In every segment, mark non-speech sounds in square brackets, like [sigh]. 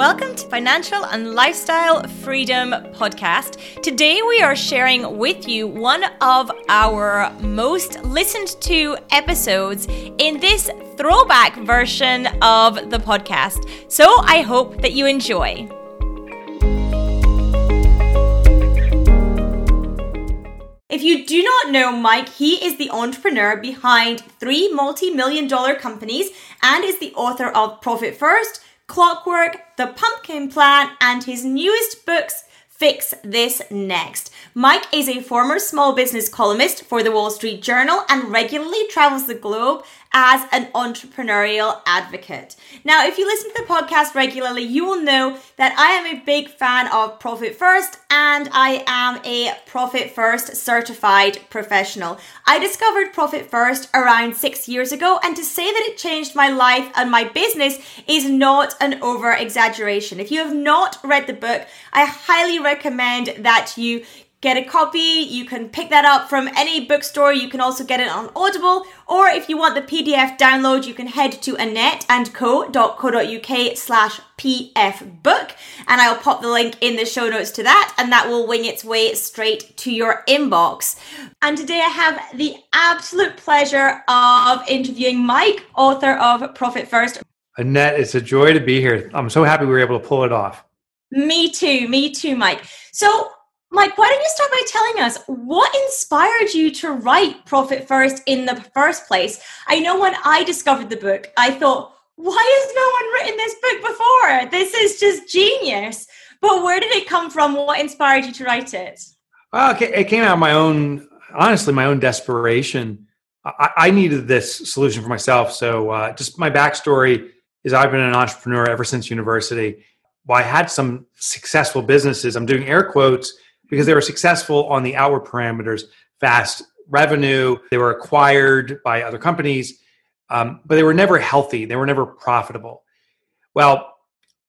Welcome to Financial and Lifestyle Freedom Podcast. Today we are sharing with you one of our most listened to episodes in this throwback version of the podcast. So I hope that you enjoy. If you do not know Mike, he is the entrepreneur behind three multi million dollar companies and is the author of Profit First, Clockwork, The Pumpkin Plan, and his newest books, Fix This Next. Mike is a former small business columnist for the Wall Street Journal and regularly travels the globe as an entrepreneurial advocate. Now, if you listen to the podcast regularly, you will know that I am a big fan of Profit First and I am a Profit First certified professional. I discovered Profit First around six years ago, and to say that it changed my life and my business is not an over exaggeration. If you have not read the book, I highly recommend that you get a copy. You can pick that up from any bookstore. You can also get it on Audible. Or if you want the PDF download, you can head to annetteandco.co.uk slash pf book. And I'll pop the link in the show notes to that. And that will wing its way straight to your inbox. And today I have the absolute pleasure of interviewing Mike, author of Profit First. Annette, it's a joy to be here. I'm so happy we were able to pull it off. Me too. Me too, Mike. So Mike, why don't you start by telling us what inspired you to write Profit First in the first place? I know when I discovered the book, I thought, why has no one written this book before? This is just genius. But where did it come from? What inspired you to write it? Well, it came out of my own, honestly, my own desperation. I, needed this solution for myself. So, uh, just my backstory is I've been an entrepreneur ever since university. Well, I had some successful businesses. I'm doing air quotes because they were successful on the outward parameters, fast revenue. They were acquired by other companies, um, but they were never healthy. They were never profitable. Well,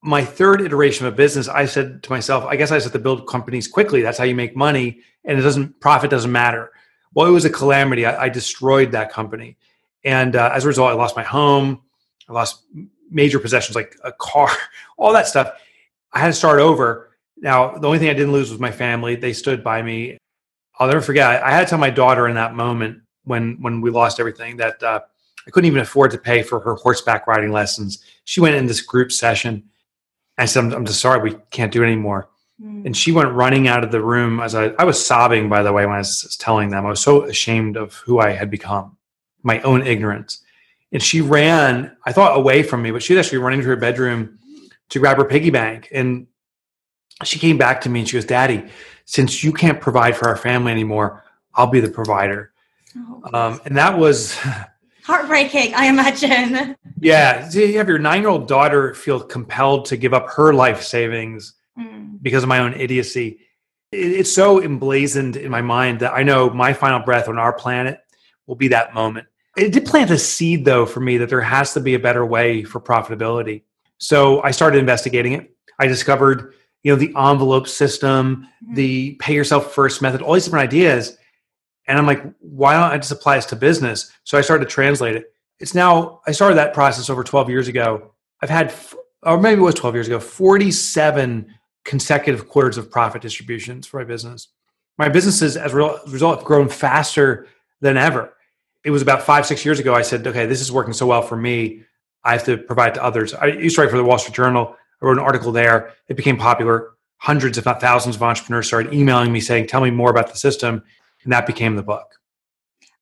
my third iteration of a business, I said to myself, I guess I just have to build companies quickly. That's how you make money, and it doesn't profit doesn't matter. Well, it was a calamity. I, I destroyed that company, and uh, as a result, I lost my home. I lost major possessions like a car, [laughs] all that stuff. I had to start over now, the only thing I didn't lose was my family. They stood by me. I'll never forget. I had to tell my daughter in that moment when when we lost everything that uh, I couldn't even afford to pay for her horseback riding lessons. She went in this group session. I said, "I'm, I'm just sorry, we can't do it anymore." Mm. And she went running out of the room as I, I was sobbing. By the way, when I was telling them, I was so ashamed of who I had become, my own ignorance. And she ran, I thought away from me, but she was actually running to her bedroom to grab her piggy bank. And she came back to me and she goes, Daddy, since you can't provide for our family anymore, I'll be the provider. Oh, um, and that was [laughs] heartbreaking, I imagine. [laughs] Yeah. So you have your nine year old daughter feel compelled to give up her life savings mm. because of my own idiocy. It's so emblazoned in my mind that I know my final breath on our planet will be that moment. It did plant a seed, though, for me that there has to be a better way for profitability. So I started investigating it. I discovered you know the envelope system mm-hmm. the pay yourself first method all these different ideas. And i'm like why don't i just apply this to business? So i started to translate it. It's now i started that process over 12 years ago. I've had or maybe it was 12 years ago 47 consecutive quarters of profit distributions for my business. My businesses as a result have grown faster than ever. It was about five six years ago i said okay this is working so well for me. I have to provide to others. I used to write for the wall street journal I wrote an article there. It became popular. Hundreds, if not thousands, of entrepreneurs started emailing me saying, Tell me more about the system. And that became the book.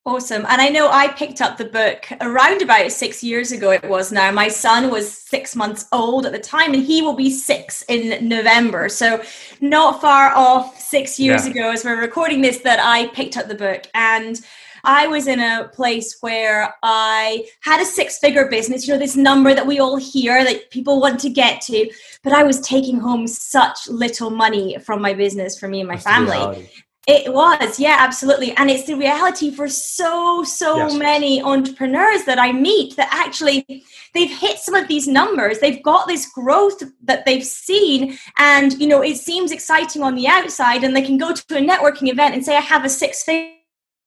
Awesome. And I know I picked up the book around about six years ago, it was now. My son was six months old at the time, and he will be six in November. So, not far off six years yeah. ago, as we're recording this, that I picked up the book. And I was in a place where I had a six figure business, you know, this number that we all hear that people want to get to, but I was taking home such little money from my business for me and my That's family. It was, yeah, absolutely. And it's the reality for so, so yes. many entrepreneurs that I meet that actually they've hit some of these numbers. They've got this growth that they've seen. And, you know, it seems exciting on the outside. And they can go to a networking event and say, I have a six figure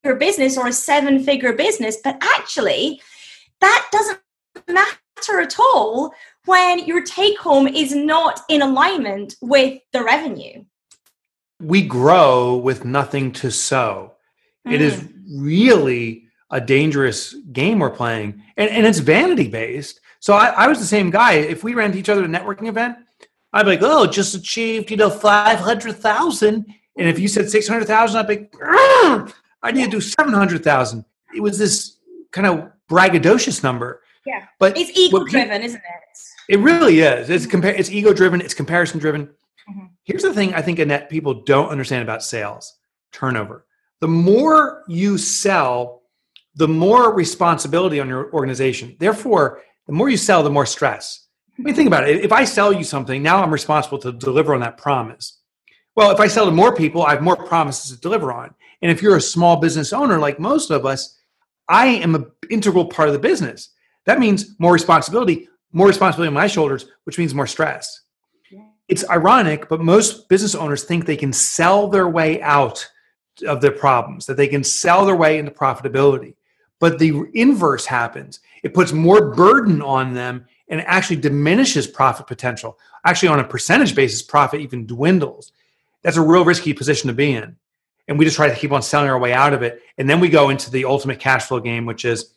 business or a seven figure business, but actually, that doesn't matter at all when your take home is not in alignment with the revenue. We grow with nothing to sow. Mm. It is mm. really a dangerous game we're playing, and, and it's vanity based. So I, I was the same guy. If we ran to each other at a networking event, I'd be like, "Oh, just achieved, you know, five hundred thousand. And if you said six hundred thousand, I'd be, like, I need to do seven hundred thousand. It was this kind of braggadocious number. Yeah, but it's ego driven, isn't it? It really is. It's compare. It's ego driven. It's comparison driven. Mm-hmm. Here's the thing: I think Annette people don't understand about sales turnover. The more you sell, the more responsibility on your organization. Therefore, the more you sell, the more stress. I mean, think about it. If I sell you something, now I'm responsible to deliver on that promise. Well, if I sell to more people, I have more promises to deliver on. And if you're a small business owner, like most of us, I am an integral part of the business. That means more responsibility, more responsibility on my shoulders, which means more stress. It's ironic, but most business owners think they can sell their way out of their problems, that they can sell their way into profitability. But the inverse happens. It puts more burden on them and actually diminishes profit potential. Actually, on a percentage basis, profit even dwindles. That's a real risky position to be in. And we just try to keep on selling our way out of it. And then we go into the ultimate cash flow game, which is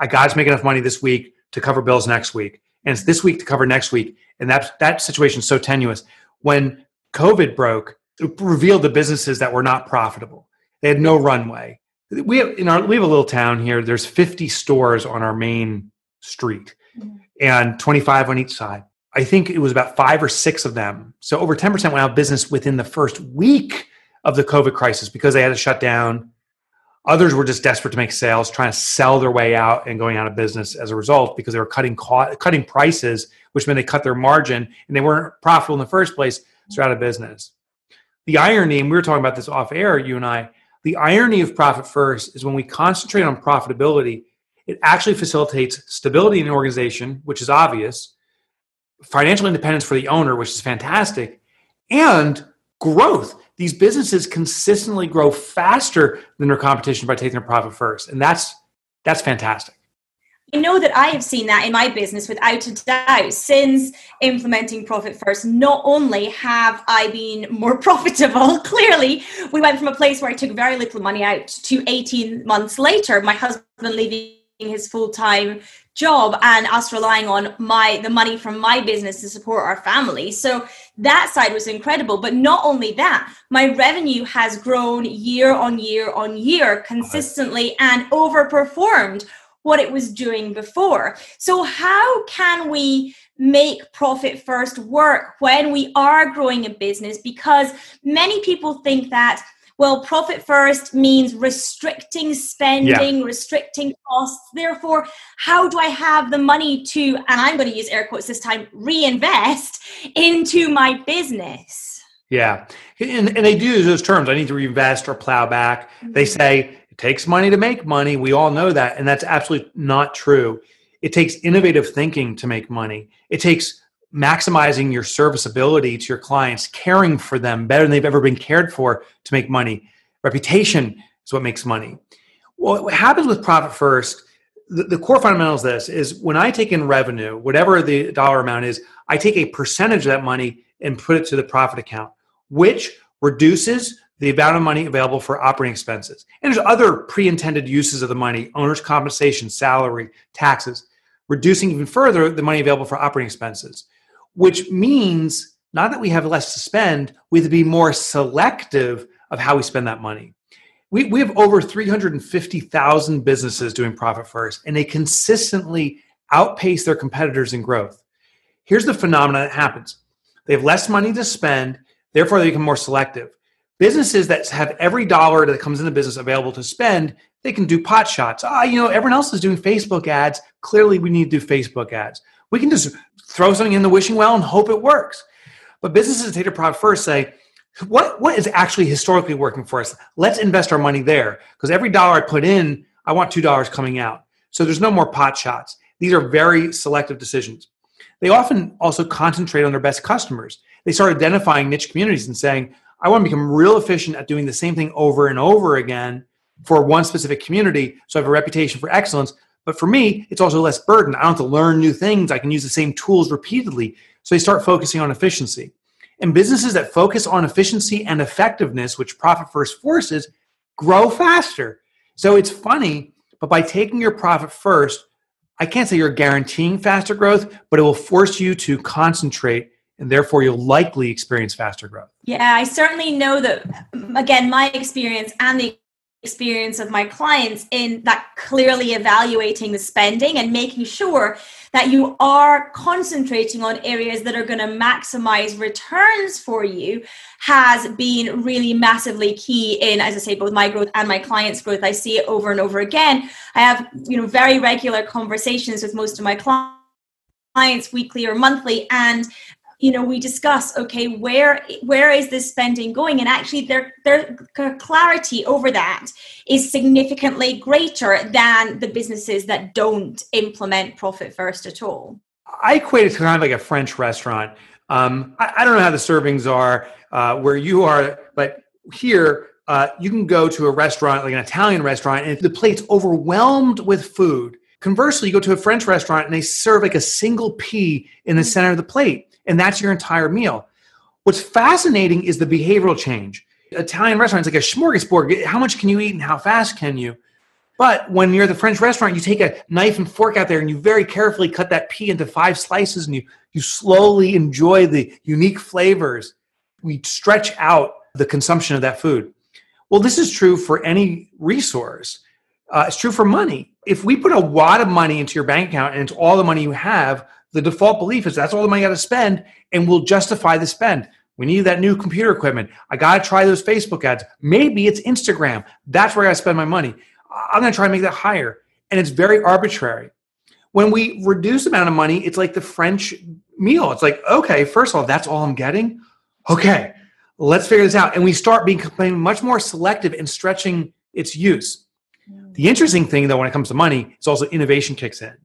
I got to make enough money this week to cover bills next week. And it's this week to cover next week. And that, that situation is so tenuous. When COVID broke, it revealed the businesses that were not profitable. They had no runway we have in our we have a little town here. There's 50 stores on our main street, mm-hmm. and 25 on each side. I think it was about five or six of them. So over 10% went out of business within the first week of the COVID crisis because they had to shut down. Others were just desperate to make sales, trying to sell their way out and going out of business as a result because they were cutting co- cutting prices, which meant they cut their margin and they weren't profitable in the first place, so they're out of business. The irony, and we were talking about this off air, you and I, the irony of Profit First is when we concentrate on profitability, it actually facilitates stability in the organization, which is obvious, financial independence for the owner, which is fantastic, and growth. These businesses consistently grow faster than their competition by taking their profit first. And that's that's fantastic. I know that I have seen that in my business without a doubt. Since implementing Profit First, not only have I been more [laughs] profitable, clearly, we went from a place where I took very little money out to 18 months later, my husband leaving his full time job and us relying on my the money from my business to support our family so that side was incredible but not only that my revenue has grown year on year on year consistently and overperformed what it was doing before. So, how can we make profit first work when we are growing a business? Because many people think that well, profit first means restricting spending, yeah. restricting costs. Therefore, how do I have the money to, and I'm going to use air quotes this time, reinvest into my business? Yeah. And, and they do use those terms. I need to reinvest or plow back. Mm-hmm. They say it takes money to make money. We all know that. And that's absolutely not true. It takes innovative thinking to make money. It takes maximizing your serviceability to your clients, caring for them better than they've ever been cared for to make money. Reputation is what makes money. Well, what happens with Profit First, the, the core fundamentals is this is when I take in revenue, whatever the dollar amount is, I take a percentage of that money and put it to the profit account, which reduces the amount of money available for operating expenses. And there's other pre-intended uses of the money, owner's compensation, salary, taxes, reducing even further the money available for operating expenses, which means not that we have less to spend, we have to be more selective of how we spend that money. We, we have over 350,000 businesses doing profit first, and they consistently outpace their competitors in growth. Here's the phenomenon that happens. They have less money to spend, therefore, they become more selective. Businesses that have every dollar that comes in the business available to spend they can do pot shots. Ah you know everyone else is doing facebook ads. Clearly we need to do facebook ads we can just throw something in the wishing well and hope it works. But businesses that take a profit first say what, what is actually historically working for us? Let's invest our money there because every dollar i put in i want two dollars coming out. So there's no more pot shots. These are very selective decisions. They often also concentrate on their best customers. They start identifying niche communities and saying I want to become real efficient at doing the same thing over and over again for one specific community. So I have a reputation for excellence, But for me, it's also less burden. I don't have to learn new things. I can use the same tools repeatedly. So they start focusing on efficiency. And businesses that focus on efficiency and effectiveness, which profit first forces, grow faster. So it's funny, but by taking your profit first, I can't say you're guaranteeing faster growth, but it will force you to concentrate and therefore you'll likely experience faster growth. Yeah, I certainly know that, again, my experience and the experience of my clients in that clearly evaluating the spending and making sure that you are concentrating on areas that are going to maximize returns for you has been really massively key in as i say both my growth and my clients growth. I see it over and over again. I have you know very regular conversations with most of my clients weekly or monthly and you know we discuss okay where where is this spending going? And actually their their clarity over that is significantly greater than the businesses that don't implement profit first at all. I equate it to kind of like a french restaurant. Um, I, I, don't know how the servings are uh, where you are but here uh, you can go to a restaurant like an italian restaurant and the plate's overwhelmed with food conversely you go to a french restaurant and they serve like a single pea in the mm. center of the plate and that's your entire meal. What's fascinating is the behavioral change. Italian restaurants like a smorgasbord. How much can you eat and how fast can you? But when you're at the French restaurant, you take a knife and fork out there and you very carefully cut that pea into five slices and you, you slowly enjoy the unique flavors. We stretch out the consumption of that food. Well, this is true for any resource. Uh, it's true for money. If we put a wad of money into your bank account and it's all the money you have, the default belief is that's all the money I got to spend and we'll justify the spend. We need that new computer equipment. I got to try those Facebook ads. Maybe it's Instagram. That's where I got to spend my money. I'm going to try and make that higher. And it's very arbitrary. When we reduce the amount of money, it's like the French meal. It's like, okay, first of all, that's all I'm getting. Okay, let's figure this out. And we start being much more selective in stretching its use. The interesting thing, though, when it comes to money, is also innovation kicks in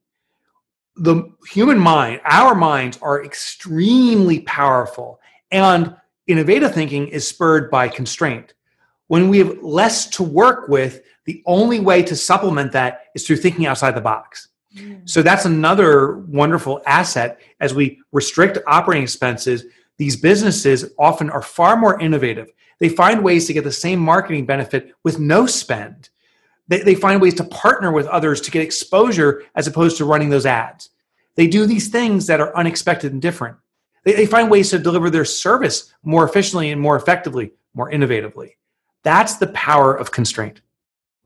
the human mind, our minds are extremely powerful, and innovative thinking is spurred by constraint. When we have less to work with, the only way to supplement that is through thinking outside the box. Mm. So that's another wonderful asset as we restrict operating expenses. These businesses often are far more innovative. They find ways to get the same marketing benefit with no spend they, they find ways to partner with others to get exposure as opposed to running those ads. They do these things that are unexpected and different. They, they find ways to deliver their service more efficiently and more effectively, more innovatively. That's the power of constraint.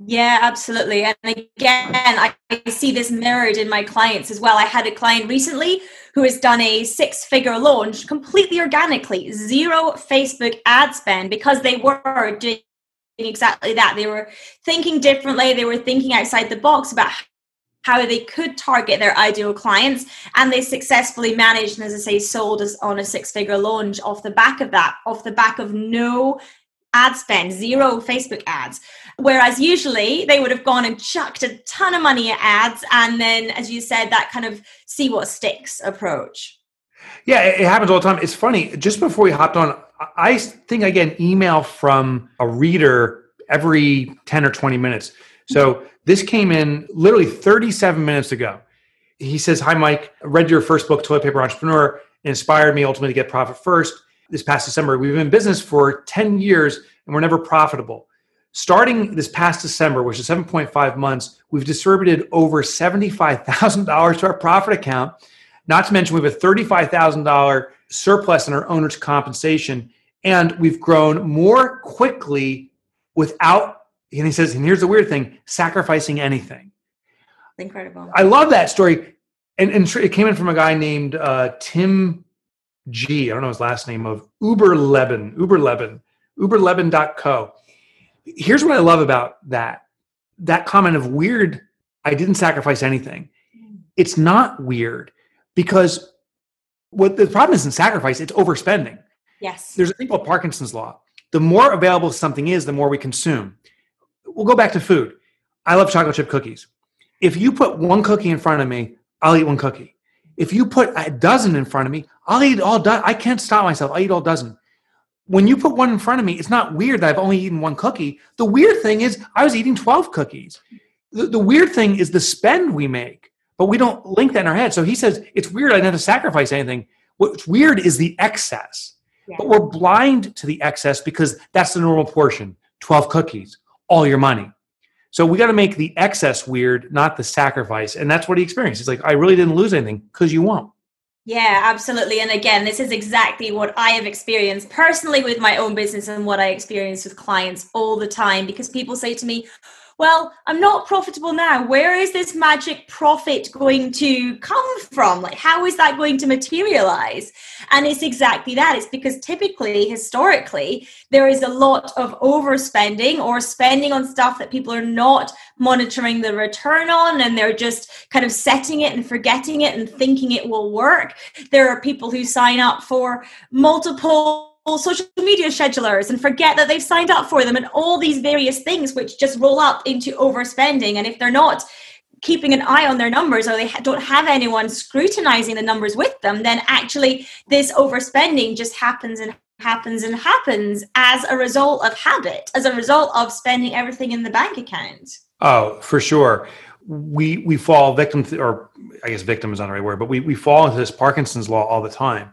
Yeah, absolutely. And again, I, see this mirrored in my clients as well. I had a client recently who has done a six figure launch completely organically, zero Facebook ad spend because they were doing exactly that. They were thinking differently, they were thinking outside the box about how they could target their ideal clients and they successfully managed and as i say sold us on a six figure launch off the back of that off the back of no ad spend zero facebook ads. Whereas usually they would have gone and chucked a ton of money at ads and then as you said that kind of see what sticks approach yeah it happens all the time it's funny just before we hopped on I think I get an email from a reader every 10 or 20 minutes. So this came in literally 37 minutes ago. He says, Hi, Mike. I read your first book, Toilet Paper Entrepreneur. It inspired me ultimately to get profit first. This past December, we've been in business for 10 years and we're never profitable. Starting this past December, which is 7.5 months, we've distributed over $75,000 to our profit account. Not to mention, we have a $35,000 surplus in our owner's compensation, and we've grown more quickly without, and he says, and here's the weird thing, sacrificing anything. Incredible. I love that story. And, and it came in from a guy named uh, Tim G. I don't know his last name of Uber Leben, Uber Leben, uberleben.co. Here's what I love about that that comment of weird, I didn't sacrifice anything. It's not weird because what the problem isn't sacrifice, it's overspending. Yes. There's a thing called Parkinson's law. The more available something is, the more we consume. We'll go back to food. I love chocolate chip cookies. If you put one cookie in front of me, I'll eat one cookie. If you put a dozen in front of me, I'll eat all dozen. I can't stop myself. I'll eat all dozen. When you put one in front of me, it's not weird that I've only eaten one cookie. The weird thing is I was eating 12 cookies. the, the weird thing is the spend we make, but we don't link that in our head. So he says, it's weird. I didn't have to sacrifice anything. What's weird is the excess, yeah. but we're blind to the excess because that's the normal portion 12 cookies, all your money. So we got to make the excess weird, not the sacrifice. And that's what he experienced. He's like, I really didn't lose anything because you won't. Yeah, absolutely. And again, this is exactly what I have experienced personally with my own business and what I experience with clients all the time because people say to me, well, I'm not profitable now. Where is this magic profit going to come from? Like, how is that going to materialize? And it's exactly that. It's because typically, historically, there is a lot of overspending or spending on stuff that people are not monitoring the return on and they're just kind of setting it and forgetting it and thinking it will work. There are people who sign up for multiple social media schedulers and forget that they've signed up for them and all these various things which just roll up into overspending. And if they're not keeping an eye on their numbers or they don't have anyone scrutinizing the numbers with them then actually this overspending just happens and happens and happens as a result of habit as a result of spending everything in the bank account. Oh for sure. We we fall victim to, or i guess victim is not the right word but we, we fall into this parkinson's law all the time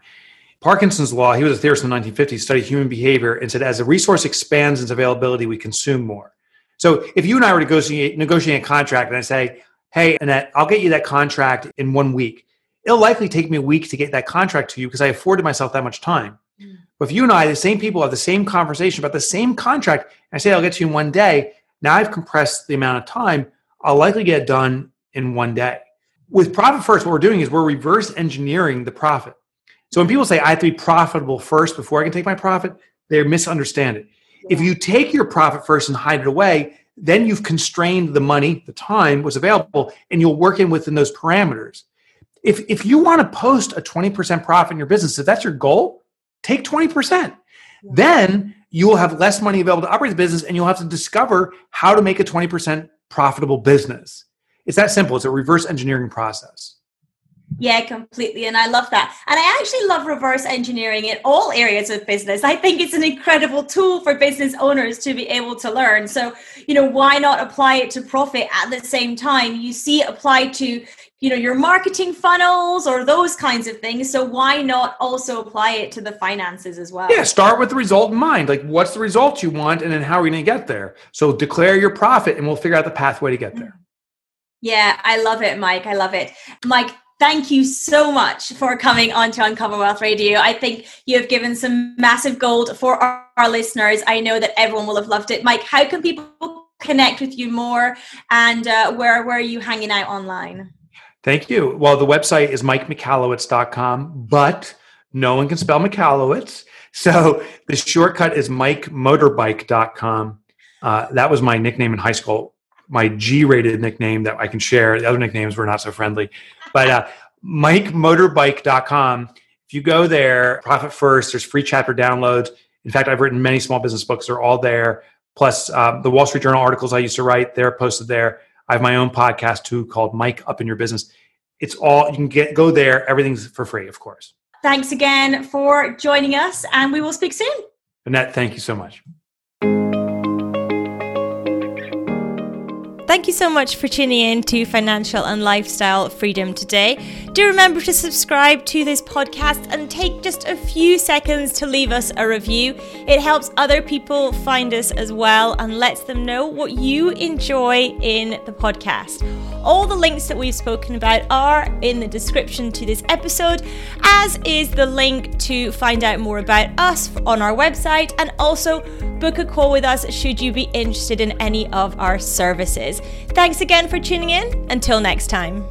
Parkinson's law, he was a theorist in the 1950s, studied human behavior and said as a resource expands its availability, we consume more. So if you and I were negotiating, negotiating a contract and I say, hey, Annette, I'll get you that contract in one week, it'll likely take me a week to get that contract to you because I afforded myself that much time. Mm. But if you and I, the same people, have the same conversation about the same contract, and I say I'll get to you in one day, now I've compressed the amount of time, I'll likely get it done in one day. With Profit First, what we're doing is we're reverse engineering the profit. So when people say I have to be profitable first before I can take my profit, they misunderstand it. Yeah. If you take your profit first and hide it away, then you've constrained the money, the time was available, and you'll work in within those parameters. If if you want to post a 20% profit in your business, if that's your goal, take 20%. Yeah. Then you will have less money available to operate the business and you'll have to discover how to make a 20% profitable business. It's that simple. It's a reverse engineering process. Yeah, completely. And I love that. And I actually love reverse engineering in all areas of business. I think it's an incredible tool for business owners to be able to learn. So, you know, why not apply it to profit at the same time? You see it applied to, you know, your marketing funnels or those kinds of things. So why not also apply it to the finances as well? Yeah, start with the result in mind. Like what's the result you want and then how are we going to get there? So declare your profit and we'll figure out the pathway to get there. Mm. Yeah, I love it, Mike. I love it. Mike, thank you so much for coming on to Uncover Wealth Radio. I think you have given some massive gold for our, our, listeners. I know that everyone will have loved it. Mike, how can people connect with you more and uh, where, where are you hanging out online? Thank you. Well, the website is mikemichalowicz.com, but no one can spell Michalowicz. So the shortcut is mikemotorbike.com. Uh, that was my nickname in high school, my G rated nickname that I can share. The other nicknames were not so friendly. But uh, MikeMotorbike.com. If you go there, profit first, there's free chapter downloads. In fact, I've written many small business books. They're all there. Plus, um, the Wall Street Journal articles I used to write, they're posted there. I have my own podcast too called Mike Up in Your Business. It's all, you can get go there. Everything's for free, of course. Thanks again for joining us, and we will speak soon. Annette, thank you so much. Thank you so much for tuning in to Financial and Lifestyle Freedom today. Do remember to subscribe to this podcast and take just a few seconds to leave us a review. It helps other people find us as well and lets them know what you enjoy in the podcast. All the links that we've spoken about are in the description to this episode, as is the link to find out more about us on our website and also book a call with us should you be interested in any of our services. Thanks again for tuning in. Until next time.